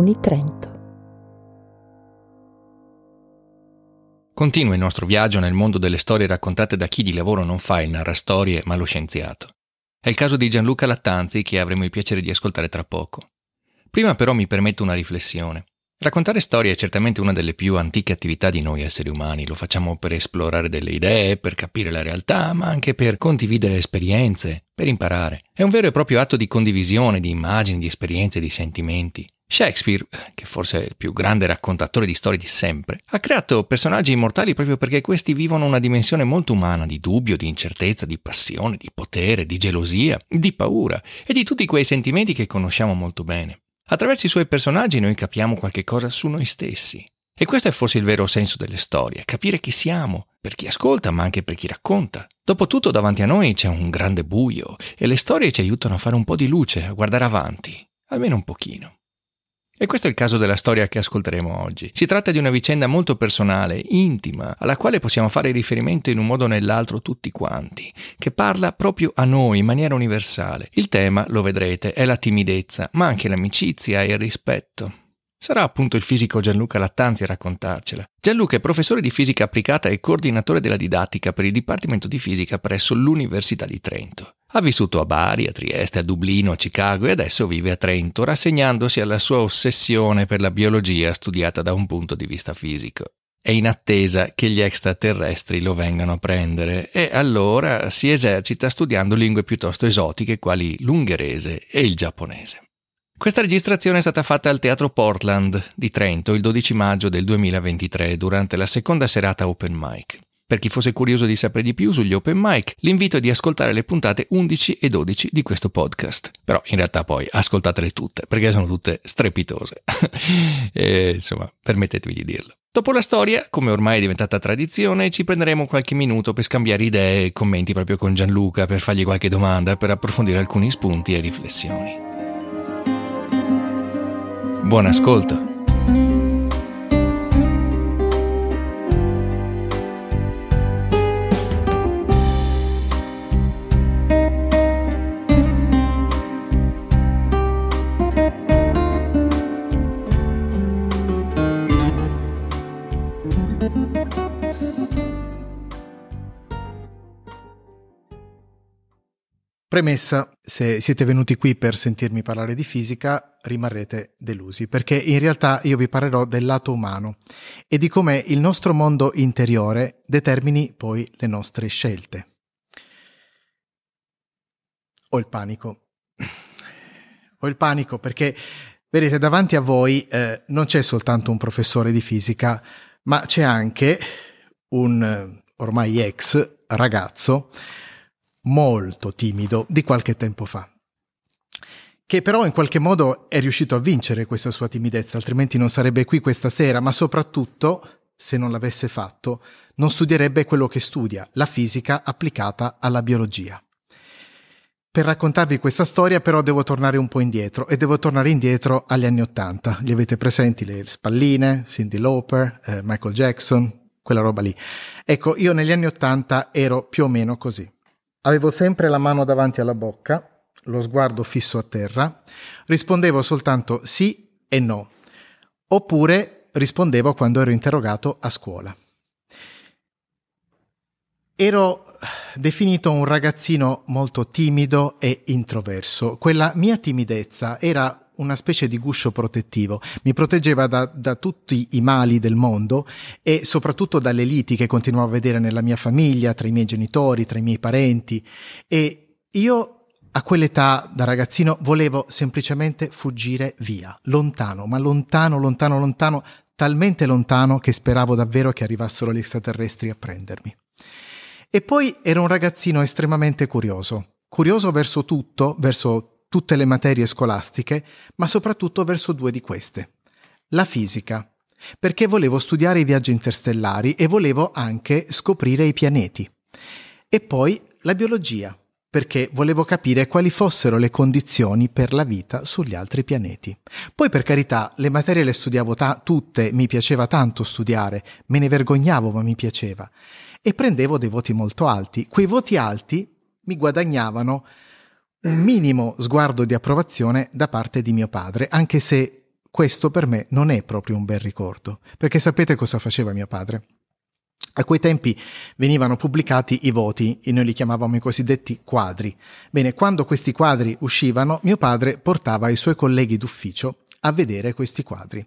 Uni Trento. Continua il nostro viaggio nel mondo delle storie raccontate da chi di lavoro non fa il narrastorie ma lo scienziato. È il caso di Gianluca Lattanzi che avremo il piacere di ascoltare tra poco. Prima però mi permetto una riflessione. Raccontare storie è certamente una delle più antiche attività di noi esseri umani, lo facciamo per esplorare delle idee, per capire la realtà, ma anche per condividere esperienze, per imparare. È un vero e proprio atto di condivisione di immagini, di esperienze, di sentimenti. Shakespeare, che forse è il più grande raccontatore di storie di sempre, ha creato personaggi immortali proprio perché questi vivono una dimensione molto umana di dubbio, di incertezza, di passione, di potere, di gelosia, di paura e di tutti quei sentimenti che conosciamo molto bene. Attraverso i suoi personaggi noi capiamo qualche cosa su noi stessi. E questo è forse il vero senso delle storie, capire chi siamo, per chi ascolta ma anche per chi racconta. Dopotutto davanti a noi c'è un grande buio e le storie ci aiutano a fare un po' di luce, a guardare avanti, almeno un pochino. E questo è il caso della storia che ascolteremo oggi. Si tratta di una vicenda molto personale, intima, alla quale possiamo fare riferimento in un modo o nell'altro tutti quanti, che parla proprio a noi in maniera universale. Il tema, lo vedrete, è la timidezza, ma anche l'amicizia e il rispetto. Sarà appunto il fisico Gianluca Lattanzi a raccontarcela. Gianluca è professore di fisica applicata e coordinatore della didattica per il Dipartimento di Fisica presso l'Università di Trento. Ha vissuto a Bari, a Trieste, a Dublino, a Chicago e adesso vive a Trento, rassegnandosi alla sua ossessione per la biologia studiata da un punto di vista fisico. È in attesa che gli extraterrestri lo vengano a prendere e allora si esercita studiando lingue piuttosto esotiche quali l'ungherese e il giapponese. Questa registrazione è stata fatta al Teatro Portland di Trento il 12 maggio del 2023 durante la seconda serata Open Mic. Per chi fosse curioso di sapere di più sugli open mic, l'invito è di ascoltare le puntate 11 e 12 di questo podcast. Però in realtà poi ascoltatele tutte, perché sono tutte strepitose. e, insomma, permettetemi di dirlo. Dopo la storia, come ormai è diventata tradizione, ci prenderemo qualche minuto per scambiare idee e commenti proprio con Gianluca, per fargli qualche domanda, per approfondire alcuni spunti e riflessioni. Buon ascolto! Premessa, se siete venuti qui per sentirmi parlare di fisica, rimarrete delusi, perché in realtà io vi parlerò del lato umano e di come il nostro mondo interiore determini poi le nostre scelte. Ho il panico. Ho il panico perché, vedete, davanti a voi eh, non c'è soltanto un professore di fisica, ma c'è anche un ormai ex ragazzo molto timido di qualche tempo fa che però in qualche modo è riuscito a vincere questa sua timidezza, altrimenti non sarebbe qui questa sera, ma soprattutto, se non l'avesse fatto, non studierebbe quello che studia, la fisica applicata alla biologia. Per raccontarvi questa storia però devo tornare un po' indietro e devo tornare indietro agli anni Ottanta. Li avete presenti le spalline, Cindy Lauper, eh, Michael Jackson, quella roba lì. Ecco, io negli anni Ottanta ero più o meno così. Avevo sempre la mano davanti alla bocca, lo sguardo fisso a terra, rispondevo soltanto sì e no, oppure rispondevo quando ero interrogato a scuola. Ero definito un ragazzino molto timido e introverso. Quella mia timidezza era una specie di guscio protettivo, mi proteggeva da, da, tutti i mali del mondo e soprattutto dalle liti che continuavo a vedere nella mia famiglia, tra i miei genitori, tra i miei parenti e io a quell'età da ragazzino volevo semplicemente fuggire via, lontano, ma lontano, lontano, lontano, talmente lontano che speravo davvero che arrivassero gli extraterrestri a prendermi. E poi ero un ragazzino estremamente curioso, curioso verso tutto, verso tutte le materie scolastiche, ma soprattutto verso due di queste. La fisica, perché volevo studiare i viaggi interstellari e volevo anche scoprire i pianeti. E poi la biologia, perché volevo capire quali fossero le condizioni per la vita sugli altri pianeti. Poi per carità, le materie le studiavo ta- tutte, mi piaceva tanto studiare, me ne vergognavo ma mi piaceva. E prendevo dei voti molto alti. Quei voti alti mi guadagnavano un minimo sguardo di approvazione da parte di mio padre, anche se questo per me non è proprio un bel ricordo, perché sapete cosa faceva mio padre? A quei tempi venivano pubblicati i voti e noi li chiamavamo i cosiddetti quadri. Bene, quando questi quadri uscivano, mio padre portava i suoi colleghi d'ufficio a vedere questi quadri.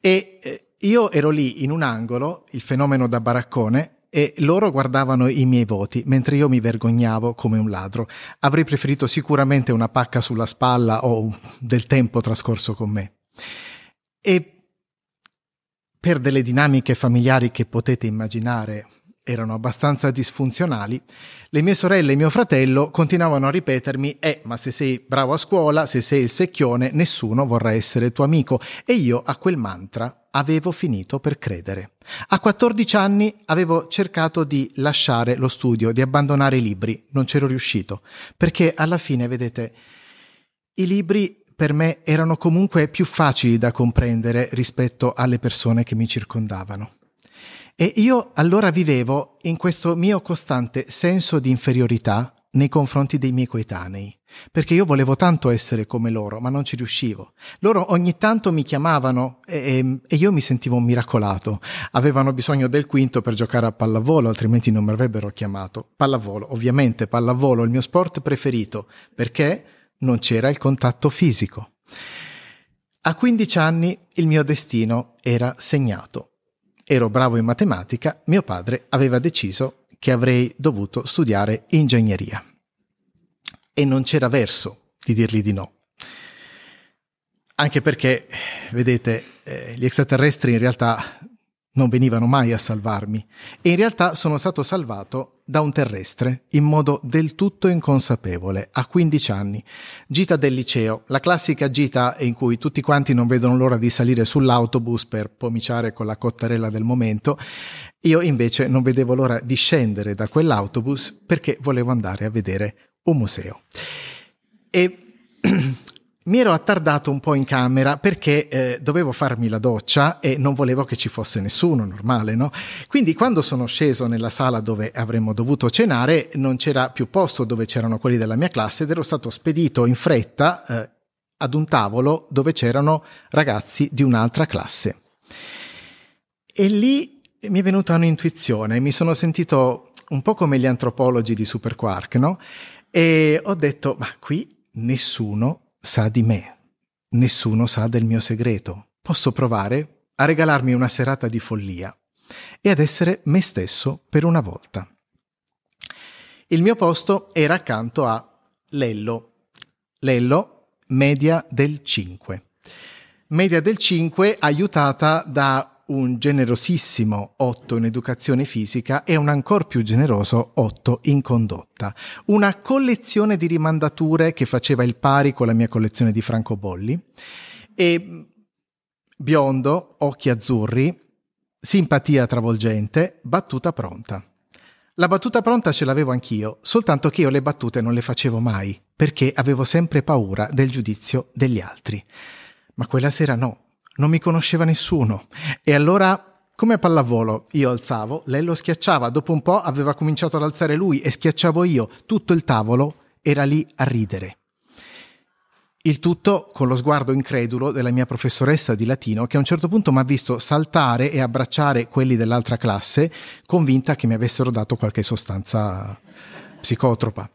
E eh, io ero lì in un angolo, il fenomeno da baraccone, e loro guardavano i miei voti, mentre io mi vergognavo come un ladro. Avrei preferito sicuramente una pacca sulla spalla o del tempo trascorso con me. E per delle dinamiche familiari che potete immaginare erano abbastanza disfunzionali, le mie sorelle e mio fratello continuavano a ripetermi eh, ma se sei bravo a scuola, se sei il secchione, nessuno vorrà essere tuo amico e io a quel mantra avevo finito per credere. A 14 anni avevo cercato di lasciare lo studio, di abbandonare i libri, non c'ero riuscito, perché alla fine, vedete, i libri per me erano comunque più facili da comprendere rispetto alle persone che mi circondavano. E io allora vivevo in questo mio costante senso di inferiorità nei confronti dei miei coetanei, perché io volevo tanto essere come loro, ma non ci riuscivo. Loro ogni tanto mi chiamavano e, e, io mi sentivo un miracolato. Avevano bisogno del quinto per giocare a pallavolo, altrimenti non mi avrebbero chiamato. Pallavolo, ovviamente pallavolo, il mio sport preferito, perché non c'era il contatto fisico. A 15 anni il mio destino era segnato ero bravo in matematica, mio padre aveva deciso che avrei dovuto studiare ingegneria. E non c'era verso di dirgli di no. Anche perché, vedete, eh, gli extraterrestri in realtà non venivano mai a salvarmi e in realtà sono stato salvato da un terrestre in modo del tutto inconsapevole a 15 anni. Gita del liceo, la classica gita in cui tutti quanti non vedono l'ora di salire sull'autobus per pomiciare con la cottarella del momento. Io invece non vedevo l'ora di scendere da quell'autobus perché volevo andare a vedere un museo. E mi ero attardato un po' in camera perché eh, dovevo farmi la doccia e non volevo che ci fosse nessuno, normale, no? Quindi quando sono sceso nella sala dove avremmo dovuto cenare, non c'era più posto dove c'erano quelli della mia classe ed ero stato spedito in fretta eh, ad un tavolo dove c'erano ragazzi di un'altra classe. E lì mi è venuta un'intuizione, mi sono sentito un po' come gli antropologi di Super Quark, no? E ho detto, ma qui nessuno sa di me. Nessuno sa del mio segreto. Posso provare a regalarmi una serata di follia e ad essere me stesso per una volta. Il mio posto era accanto a Lello. Lello, media del 5. Media del 5 aiutata da un generosissimo 8 in educazione fisica e un ancora più generoso 8 in condotta. Una collezione di rimandature che faceva il pari con la mia collezione di francobolli e biondo, occhi azzurri, simpatia travolgente, battuta pronta. La battuta pronta ce l'avevo anch'io, soltanto che io le battute non le facevo mai, perché avevo sempre paura del giudizio degli altri. Ma quella sera no, non mi conosceva nessuno. E allora, come a pallavolo, io alzavo, lei lo schiacciava, dopo un po' aveva cominciato ad alzare lui e schiacciavo io, tutto il tavolo era lì a ridere. Il tutto con lo sguardo incredulo della mia professoressa di latino che a un certo punto mi ha visto saltare e abbracciare quelli dell'altra classe, convinta che mi avessero dato qualche sostanza psicotropa.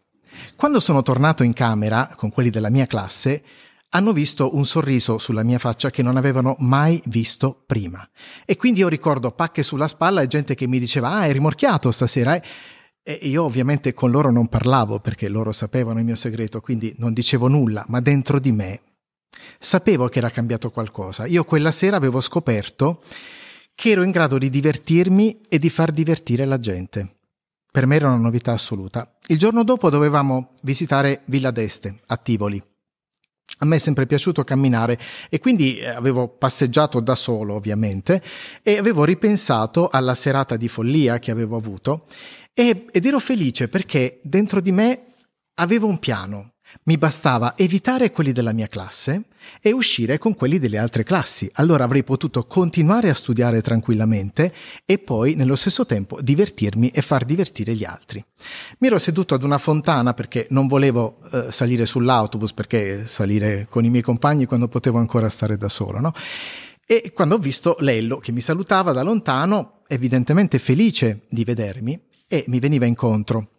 Quando sono tornato in camera con quelli della mia classe, hanno visto un sorriso sulla mia faccia che non avevano mai visto prima. E quindi io ricordo pacche sulla spalla e gente che mi diceva ah, è rimorchiato stasera. Eh? E io ovviamente con loro non parlavo perché loro sapevano il mio segreto, quindi non dicevo nulla, ma dentro di me sapevo che era cambiato qualcosa. Io quella sera avevo scoperto che ero in grado di divertirmi e di far divertire la gente. Per me era una novità assoluta. Il giorno dopo dovevamo visitare Villa d'Este a Tivoli. A me è sempre piaciuto camminare e quindi eh, avevo passeggiato da solo ovviamente e avevo ripensato alla serata di follia che avevo avuto e, ed ero felice perché dentro di me avevo un piano. Mi bastava evitare quelli della mia classe e uscire con quelli delle altre classi. Allora avrei potuto continuare a studiare tranquillamente e poi nello stesso tempo divertirmi e far divertire gli altri. Mi ero seduto ad una fontana perché non volevo eh, salire sull'autobus perché salire con i miei compagni quando potevo ancora stare da solo, no? E quando ho visto Lello che mi salutava da lontano, evidentemente felice di vedermi, e mi veniva incontro.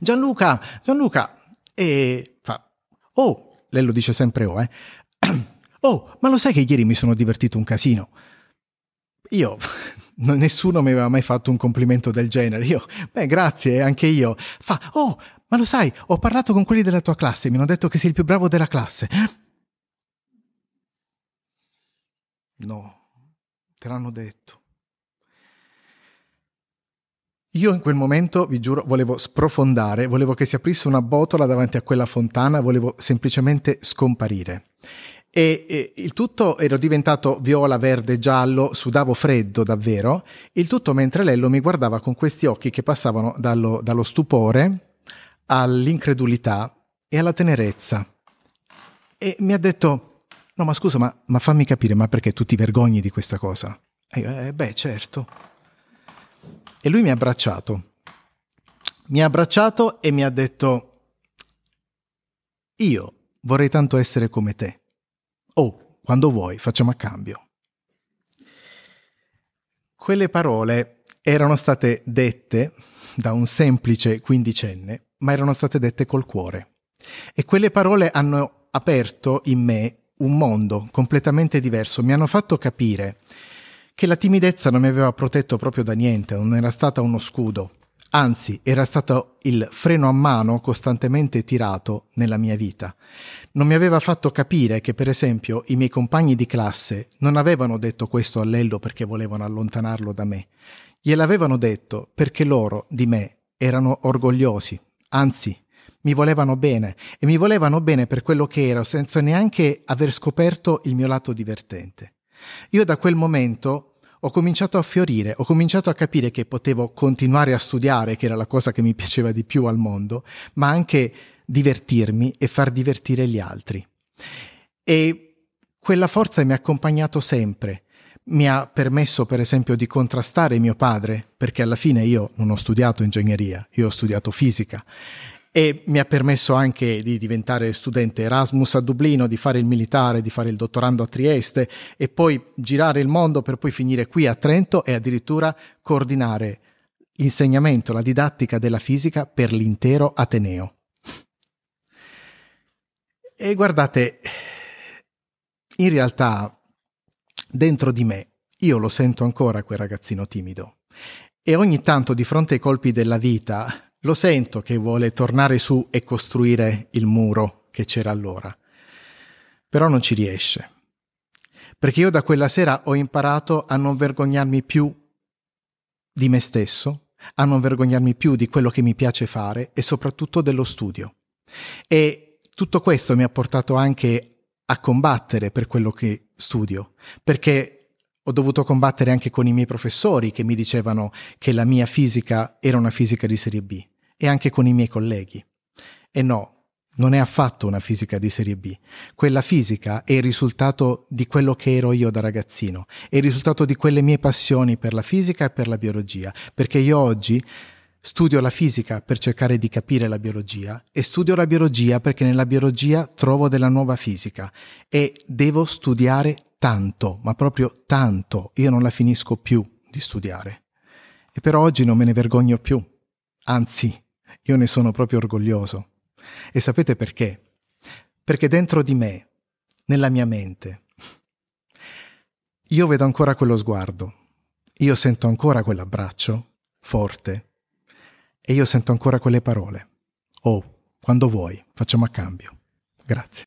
Gianluca, Gianluca, e fa, oh, lei lo dice sempre oh, eh. Oh, ma lo sai che ieri mi sono divertito un casino? Io, nessuno mi aveva mai fatto un complimento del genere. Io, beh, grazie, anche io. Fa, oh, ma lo sai, ho parlato con quelli della tua classe, mi hanno detto che sei il più bravo della classe. No, te l'hanno detto. Io in quel momento, vi giuro, volevo sprofondare, volevo che si aprisse una botola davanti a quella fontana, volevo semplicemente scomparire. E, e, il tutto ero diventato viola, verde, giallo, sudavo freddo davvero, il tutto mentre Lello mi guardava con questi occhi che passavano dallo, dallo stupore all'incredulità e alla tenerezza. E mi ha detto, no ma scusa, ma, ma fammi capire, ma perché tu ti vergogni di questa cosa? E io, eh, beh, certo. E lui mi ha abbracciato. Mi ha abbracciato e mi ha detto, io vorrei tanto essere come te. Oh, quando vuoi, facciamo a cambio. Quelle parole erano state dette da un semplice quindicenne, ma erano state dette col cuore. E quelle parole hanno aperto in me un mondo completamente diverso, mi hanno fatto capire che la timidezza non mi aveva protetto proprio da niente, non era stata uno scudo, anzi era stato il freno a mano costantemente tirato nella mia vita. Non mi aveva fatto capire che, per esempio, i miei compagni di classe non avevano detto questo a Lello perché volevano allontanarlo da me, gliel'avevano detto perché loro di me erano orgogliosi, anzi mi volevano bene e mi volevano bene per quello che ero senza neanche aver scoperto il mio lato divertente. Io da quel momento ho cominciato a fiorire, ho cominciato a capire che potevo continuare a studiare, che era la cosa che mi piaceva di più al mondo, ma anche divertirmi e far divertire gli altri. E quella forza mi ha accompagnato sempre. Mi ha permesso, per esempio, di contrastare mio padre, perché alla fine io non ho studiato ingegneria, io ho studiato fisica e mi ha permesso anche di diventare studente Erasmus a Dublino, di fare il militare, di fare il dottorando a Trieste e poi girare il mondo per poi finire qui a Trento e addirittura coordinare l'insegnamento, la didattica della fisica per l'intero Ateneo. E guardate, in realtà dentro di me io lo sento ancora quel ragazzino timido e ogni tanto di fronte ai colpi della vita lo sento che vuole tornare su e costruire il muro che c'era allora, però non ci riesce. Perché io da quella sera ho imparato a non vergognarmi più di me stesso, a non vergognarmi più di quello che mi piace fare e soprattutto dello studio. E tutto questo mi ha portato anche a combattere per quello che studio, perché ho dovuto combattere anche con i miei professori che mi dicevano che la mia fisica era una fisica di serie B e anche con i miei colleghi. E no, non è affatto una fisica di serie B. Quella fisica è il risultato di quello che ero io da ragazzino, è il risultato di quelle mie passioni per la fisica e per la biologia, perché io oggi studio la fisica per cercare di capire la biologia e studio la biologia perché nella biologia trovo della nuova fisica e devo studiare tanto, ma proprio tanto, io non la finisco più di studiare. E per oggi non me ne vergogno più, anzi io ne sono proprio orgoglioso. E sapete perché? Perché dentro di me, nella mia mente, io vedo ancora quello sguardo, io sento ancora quell'abbraccio forte e io sento ancora quelle parole. Oh, quando vuoi, facciamo a cambio. Grazie.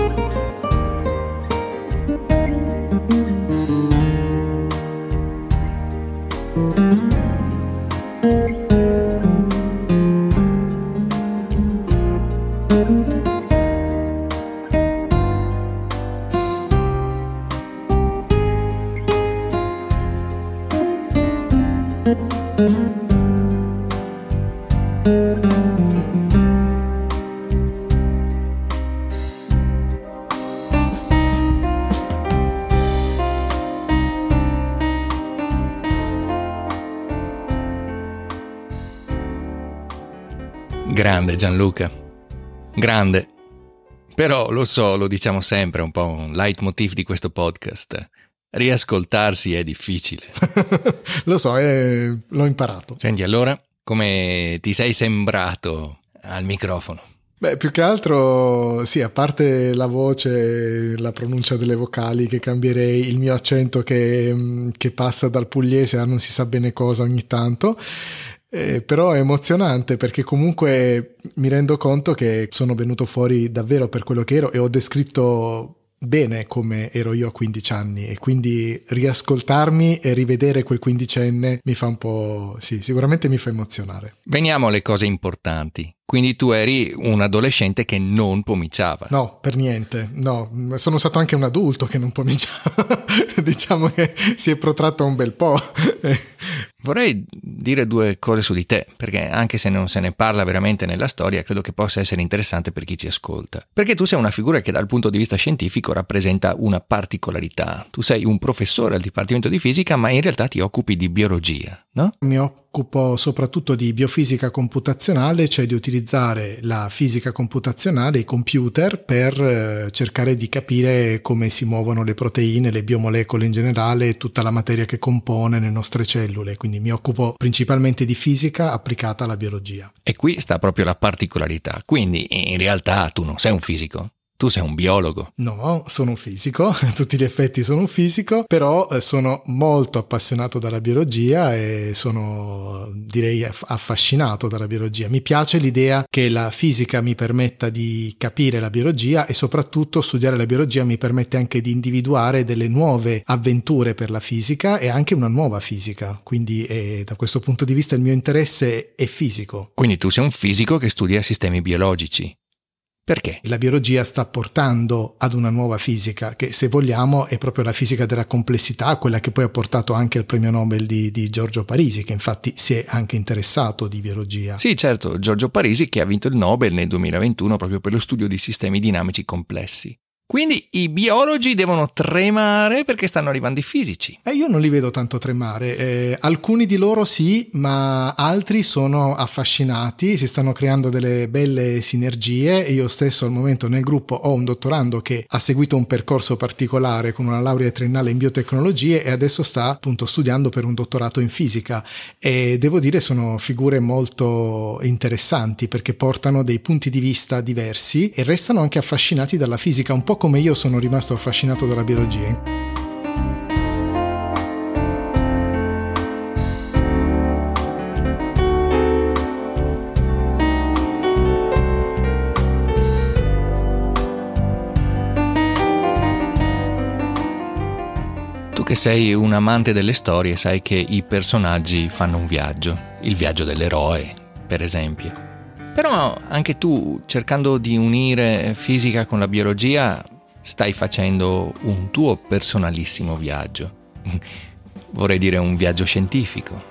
Grande Gianluca. Grande. Però lo so, lo diciamo sempre, è un po' un leitmotiv di questo podcast. Riascoltarsi è difficile. lo so, eh, l'ho imparato. Senti, allora, come ti sei sembrato al microfono? Beh, più che altro, sì, a parte la voce, la pronuncia delle vocali che cambierei, il mio accento che, che passa dal pugliese a non si sa bene cosa ogni tanto, eh, però è emozionante perché comunque mi rendo conto che sono venuto fuori davvero per quello che ero e ho descritto bene come ero io a 15 anni e quindi riascoltarmi e rivedere quel quindicenne mi fa un po', sì, sicuramente mi fa emozionare. Veniamo alle cose importanti. Quindi tu eri un adolescente che non pomiciava. No, per niente. No, sono stato anche un adulto che non pomiciava. diciamo che si è protratto un bel po'. Vorrei dire due cose su di te, perché anche se non se ne parla veramente nella storia, credo che possa essere interessante per chi ci ascolta. Perché tu sei una figura che dal punto di vista scientifico rappresenta una particolarità. Tu sei un professore al Dipartimento di Fisica, ma in realtà ti occupi di biologia, no? Mi occupo soprattutto di biofisica computazionale, cioè di utilizzare la fisica computazionale, i computer, per eh, cercare di capire come si muovono le proteine, le biomolecole in generale e tutta la materia che compone le nostre cellule. Quindi mi occupo principalmente di fisica applicata alla biologia. E qui sta proprio la particolarità. Quindi in realtà tu non sei un fisico, tu sei un biologo. No, sono un fisico, a tutti gli effetti sono un fisico, però eh, sono molto appassionato dalla biologia e sono direi affascinato dalla biologia. Mi piace l'idea che la fisica mi permetta di capire la biologia e soprattutto studiare la biologia mi permette anche di individuare delle nuove avventure per la fisica e anche una nuova fisica. Quindi eh, da questo punto di vista il mio interesse è fisico. Quindi tu sei un fisico che studia sistemi biologici. Perché? La biologia sta portando ad una nuova fisica che se vogliamo è proprio la fisica della complessità, quella che poi ha portato anche il premio Nobel di, di Giorgio Parisi, che infatti si è anche interessato di biologia. Sì, certo, Giorgio Parisi che ha vinto il Nobel nel 2021 proprio per lo studio di sistemi dinamici complessi. Quindi i biologi devono tremare perché stanno arrivando i fisici. Eh, io non li vedo tanto tremare. Eh, alcuni di loro sì, ma altri sono affascinati, si stanno creando delle belle sinergie. Io stesso al momento nel gruppo ho un dottorando che ha seguito un percorso particolare con una laurea triennale in biotecnologie e adesso sta appunto studiando per un dottorato in fisica. E devo dire sono figure molto interessanti perché portano dei punti di vista diversi e restano anche affascinati dalla fisica un po' come io sono rimasto affascinato dalla biologia. Tu che sei un amante delle storie sai che i personaggi fanno un viaggio, il viaggio dell'eroe, per esempio. Però anche tu, cercando di unire fisica con la biologia, stai facendo un tuo personalissimo viaggio. Vorrei dire un viaggio scientifico.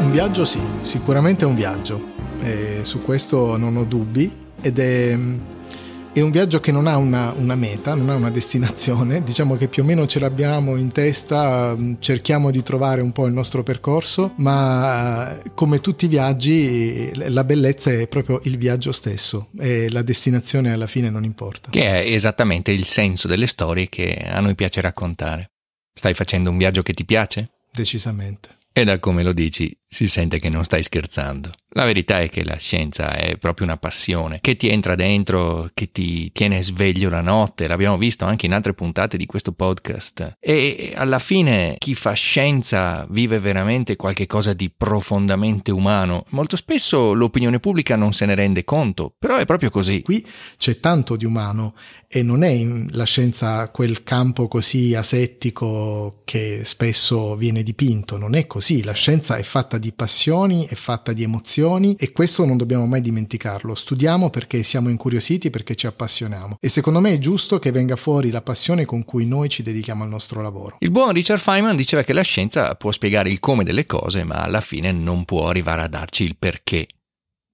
Un viaggio sì, sicuramente è un viaggio, e su questo non ho dubbi ed è, è un viaggio che non ha una, una, meta, non ha una destinazione, diciamo che più o meno ce l'abbiamo in testa, cerchiamo di trovare un po' il nostro percorso, ma come tutti i viaggi la bellezza è proprio il viaggio stesso e la destinazione alla fine non importa. Che è esattamente il senso delle storie che a noi piace raccontare. Stai facendo un viaggio che ti piace? Decisamente. E da come lo dici, Si sente che non stai scherzando. La verità è che la scienza è proprio una passione che ti entra dentro, che ti tiene sveglio la notte, l'abbiamo visto anche in altre puntate di questo podcast. E alla fine chi fa scienza vive veramente qualcosa di profondamente umano. Molto spesso l'opinione pubblica non se ne rende conto, però è proprio così. Qui c'è tanto di umano e non è la scienza quel campo così asettico che spesso viene dipinto, non è così, la scienza è fatta di passioni, è fatta di emozioni e questo non dobbiamo mai dimenticarlo, studiamo perché siamo incuriositi, perché ci appassioniamo e secondo me è giusto che venga fuori la passione con cui noi ci dedichiamo al nostro lavoro. Il buon Richard Feynman diceva che la scienza può spiegare il come delle cose, ma alla fine non può arrivare a darci il perché.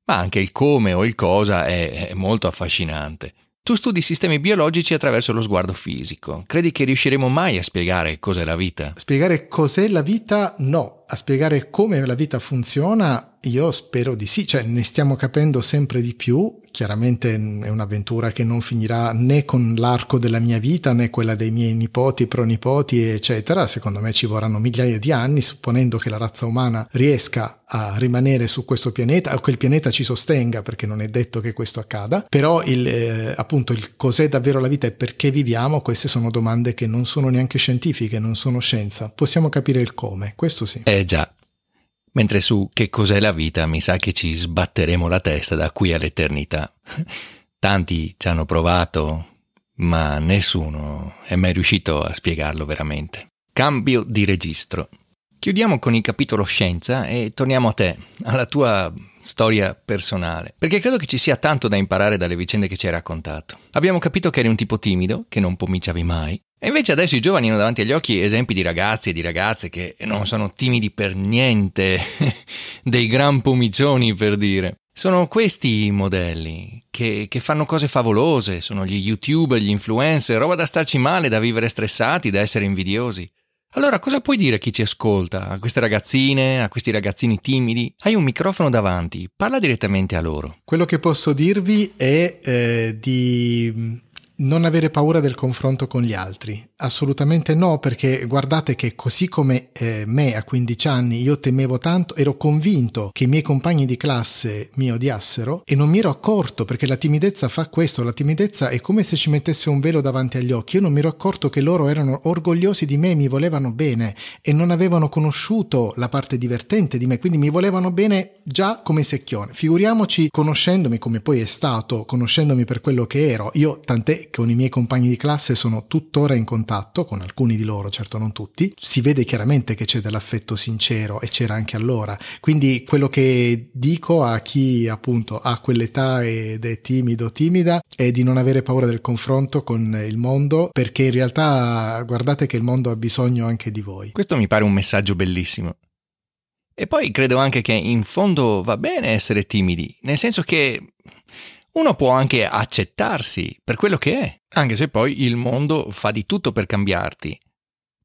Ma anche il come o il cosa è, è molto affascinante. Tu studi sistemi biologici attraverso lo sguardo fisico. Credi che riusciremo mai a spiegare cos'è la vita? Spiegare cos'è la vita? No. A spiegare come la vita funziona? Io spero di sì, cioè ne stiamo capendo sempre di più chiaramente è un'avventura che non finirà né con l'arco della mia vita né quella dei miei nipoti, pronipoti, eccetera. Secondo me ci vorranno migliaia di anni, supponendo che la razza umana riesca a rimanere su questo pianeta o che il pianeta ci sostenga, perché non è detto che questo accada. Però il, eh, appunto il cos'è davvero la vita e perché viviamo, queste sono domande che non sono neanche scientifiche, non sono scienza. Possiamo capire il come, questo sì. Eh già, Mentre su che cos'è la vita mi sa che ci sbatteremo la testa da qui all'eternità. Tanti ci hanno provato, ma nessuno è mai riuscito a spiegarlo veramente. Cambio di registro. Chiudiamo con il capitolo scienza e torniamo a te, alla tua storia personale, perché credo che ci sia tanto da imparare dalle vicende che ci hai raccontato. Abbiamo capito che eri un tipo timido, che non pomiciavi mai, e invece adesso i giovani hanno davanti agli occhi esempi di ragazzi e di ragazze che non sono timidi per niente, dei gran pomicioni per dire. Sono questi i modelli che, che, fanno cose favolose, sono gli youtuber, gli influencer, roba da starci male, da vivere stressati, da essere invidiosi. Allora cosa puoi dire a chi ci ascolta, a queste ragazzine, a questi ragazzini timidi? Hai un microfono davanti, parla direttamente a loro. Quello che posso dirvi è eh, di non avere paura del confronto con gli altri. Assolutamente no, perché guardate che così come eh, me a 15 anni io temevo tanto, ero convinto che i miei compagni di classe mi odiassero e non mi ero accorto perché la timidezza fa questo, la timidezza è come se ci mettesse un velo davanti agli occhi. Io non mi ero accorto che loro erano orgogliosi di me, mi volevano bene e non avevano conosciuto la parte divertente di me, quindi mi volevano bene già come secchione. Figuriamoci conoscendomi come poi è stato, conoscendomi per quello che ero. Io tant'è con i miei compagni di classe sono tuttora in contatto, con alcuni di loro, certo non tutti, si vede chiaramente che c'è dell'affetto sincero e c'era anche allora. Quindi quello che dico a chi appunto ha quell'età ed è timido, timida, è di non avere paura del confronto con il mondo, perché in realtà guardate che il mondo ha bisogno anche di voi. Questo mi pare un messaggio bellissimo. E poi credo anche che in fondo va bene essere timidi, nel senso che uno può anche accettarsi per quello che è, anche se poi il mondo fa di tutto per cambiarti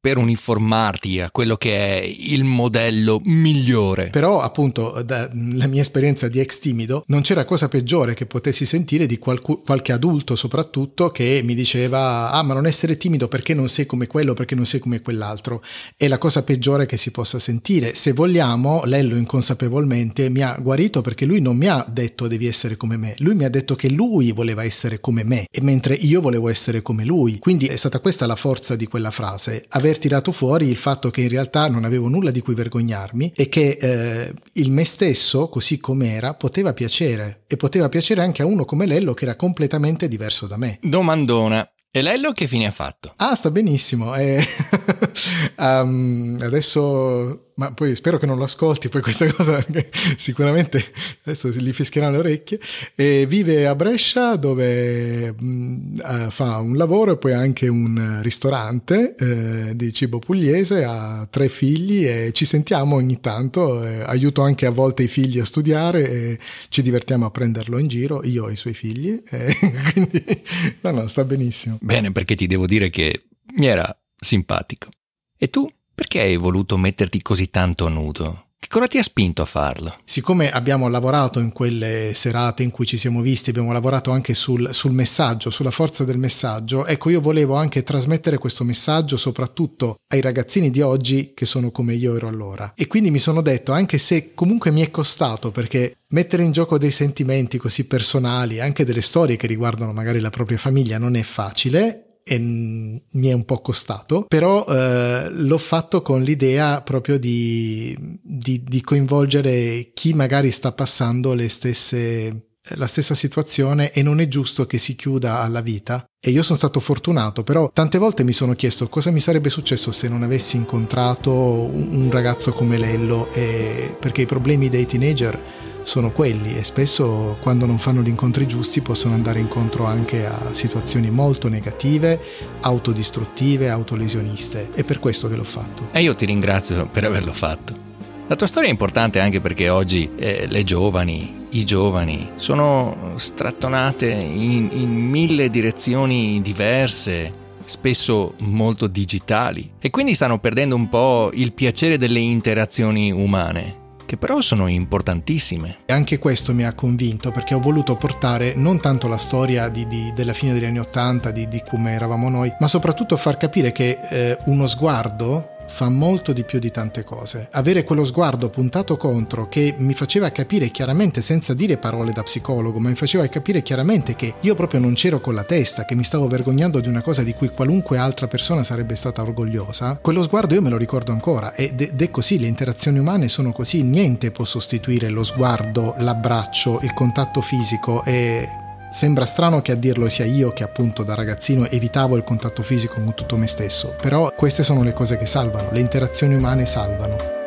per uniformarti a quello che è il modello migliore. Però, appunto, dalla mia esperienza di ex timido, non c'era cosa peggiore che potessi sentire di qualcu- qualche adulto, soprattutto, che mi diceva: Ah, ma non essere timido perché non sei come quello, perché non sei come quell'altro. È la cosa peggiore che si possa sentire. Se vogliamo, Lello inconsapevolmente mi ha guarito perché lui non mi ha detto devi essere come me, lui mi ha detto che lui voleva essere come me, e mentre io volevo essere come lui. Quindi è stata questa la forza di quella frase. Aver aver tirato fuori il fatto che in realtà non avevo nulla di cui vergognarmi e che eh, il me stesso, così com'era, poteva piacere e poteva piacere anche a uno come Lello che era completamente diverso da me. Domandona. E Lello che fine ha fatto? Ah, sta benissimo. Eh, um, adesso ma poi spero che non lo ascolti poi questa cosa perché sicuramente adesso gli fischieranno le orecchie. E vive a Brescia dove mh, uh, fa un lavoro e poi anche un ristorante eh, di cibo pugliese ha tre figli e ci sentiamo ogni tanto eh, aiuto anche a volte i figli a studiare e ci divertiamo a prenderlo in giro io e i suoi figli eh, quindi no no sta benissimo. Bene perché ti devo dire che mi era simpatico. E tu perché hai voluto metterti così tanto nudo? Che cosa ti ha spinto a farlo? Siccome abbiamo lavorato in quelle serate in cui ci siamo visti, abbiamo lavorato anche sul, sul, messaggio, sulla forza del messaggio, ecco io volevo anche trasmettere questo messaggio soprattutto ai ragazzini di oggi che sono come io ero allora. E quindi mi sono detto, anche se comunque mi è costato, perché mettere in gioco dei sentimenti così personali, anche delle storie che riguardano magari la propria famiglia, non è facile, e mi è un po' costato, però eh, l'ho fatto con l'idea proprio di, di, di, coinvolgere chi magari sta passando le stesse, la stessa situazione e non è giusto che si chiuda alla vita. E io sono stato fortunato, però tante volte mi sono chiesto cosa mi sarebbe successo se non avessi incontrato un ragazzo come Lello, e, perché i problemi dei teenager sono quelli e spesso quando non fanno gli incontri giusti possono andare incontro anche a situazioni molto negative, autodistruttive, autolesioniste. È per questo che l'ho fatto. E io ti ringrazio per averlo fatto. La tua storia è importante anche perché oggi eh, le giovani, i giovani, sono strattonate in, in mille direzioni diverse, spesso molto digitali, e quindi stanno perdendo un po' il piacere delle interazioni umane che però sono importantissime. Anche questo mi ha convinto perché ho voluto portare non tanto la storia di, di, della fine degli anni Ottanta, di, di, come eravamo noi, ma soprattutto far capire che eh, uno sguardo fa molto di più di tante cose. Avere quello sguardo puntato contro che mi faceva capire chiaramente, senza dire parole da psicologo, ma mi faceva capire chiaramente che io proprio non c'ero con la testa, che mi stavo vergognando di una cosa di cui qualunque altra persona sarebbe stata orgogliosa, quello sguardo io me lo ricordo ancora ed è così, le interazioni umane sono così, niente può sostituire lo sguardo, l'abbraccio, il contatto fisico e Sembra strano che a dirlo sia io che appunto da ragazzino evitavo il contatto fisico con tutto me stesso, però queste sono le cose che salvano, le interazioni umane salvano.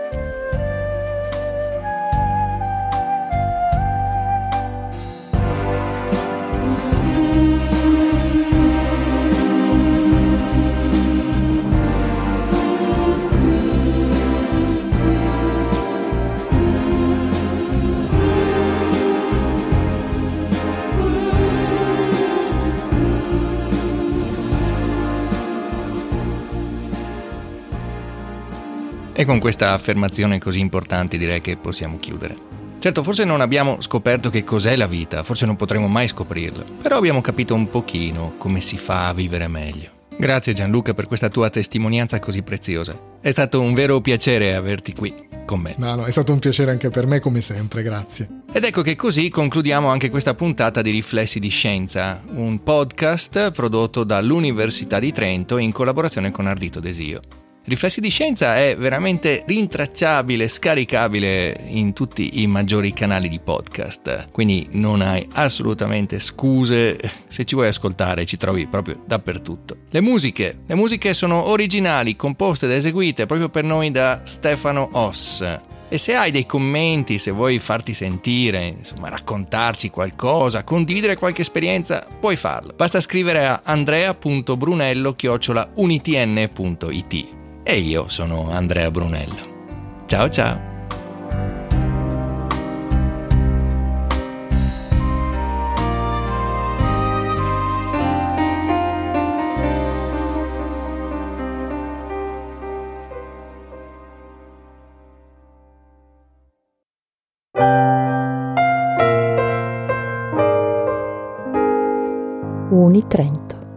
Con questa affermazione così importante direi che possiamo chiudere. Certo, forse non abbiamo scoperto che cos'è la vita, forse non potremo mai scoprirlo, però abbiamo capito un pochino come si fa a vivere meglio. Grazie Gianluca per questa tua testimonianza così preziosa. È stato un vero piacere averti qui con me. No, no, è stato un piacere anche per me come sempre, grazie. Ed ecco che così concludiamo anche questa puntata di Riflessi di Scienza, un podcast prodotto dall'Università di Trento in collaborazione con Ardito Desio. Riflessi di Scienza è veramente rintracciabile, scaricabile in tutti i maggiori canali di podcast, quindi non hai assolutamente scuse, se ci vuoi ascoltare ci trovi proprio dappertutto. Le musiche, le musiche sono originali, composte ed eseguite proprio per noi da Stefano Oss. E se hai dei commenti, se vuoi farti sentire, insomma raccontarci qualcosa, condividere qualche esperienza, puoi farlo. Basta scrivere a andrea.brunello-unitn.it e io sono Andrea Brunello. Ciao ciao! Uni Trento